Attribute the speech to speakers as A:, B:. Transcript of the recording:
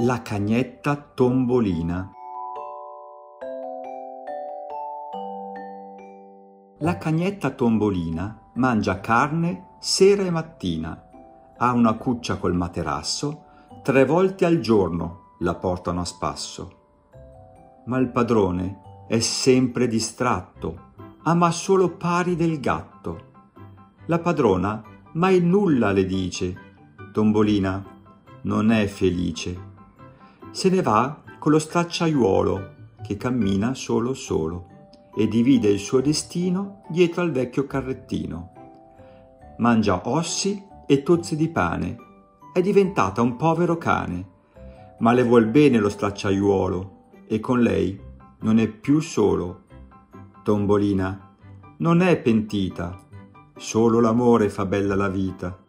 A: La cagnetta tombolina La cagnetta tombolina mangia carne sera e mattina. Ha una cuccia col materasso, tre volte al giorno la portano a spasso. Ma il padrone è sempre distratto, ama solo pari del gatto. La padrona mai nulla le dice, Tombolina non è felice se ne va con lo stracciaiuolo che cammina solo solo e divide il suo destino dietro al vecchio carrettino. Mangia ossi e tozze di pane, è diventata un povero cane, ma le vuol bene lo stracciaiuolo e con lei non è più solo. Tombolina non è pentita, solo l'amore fa bella la vita.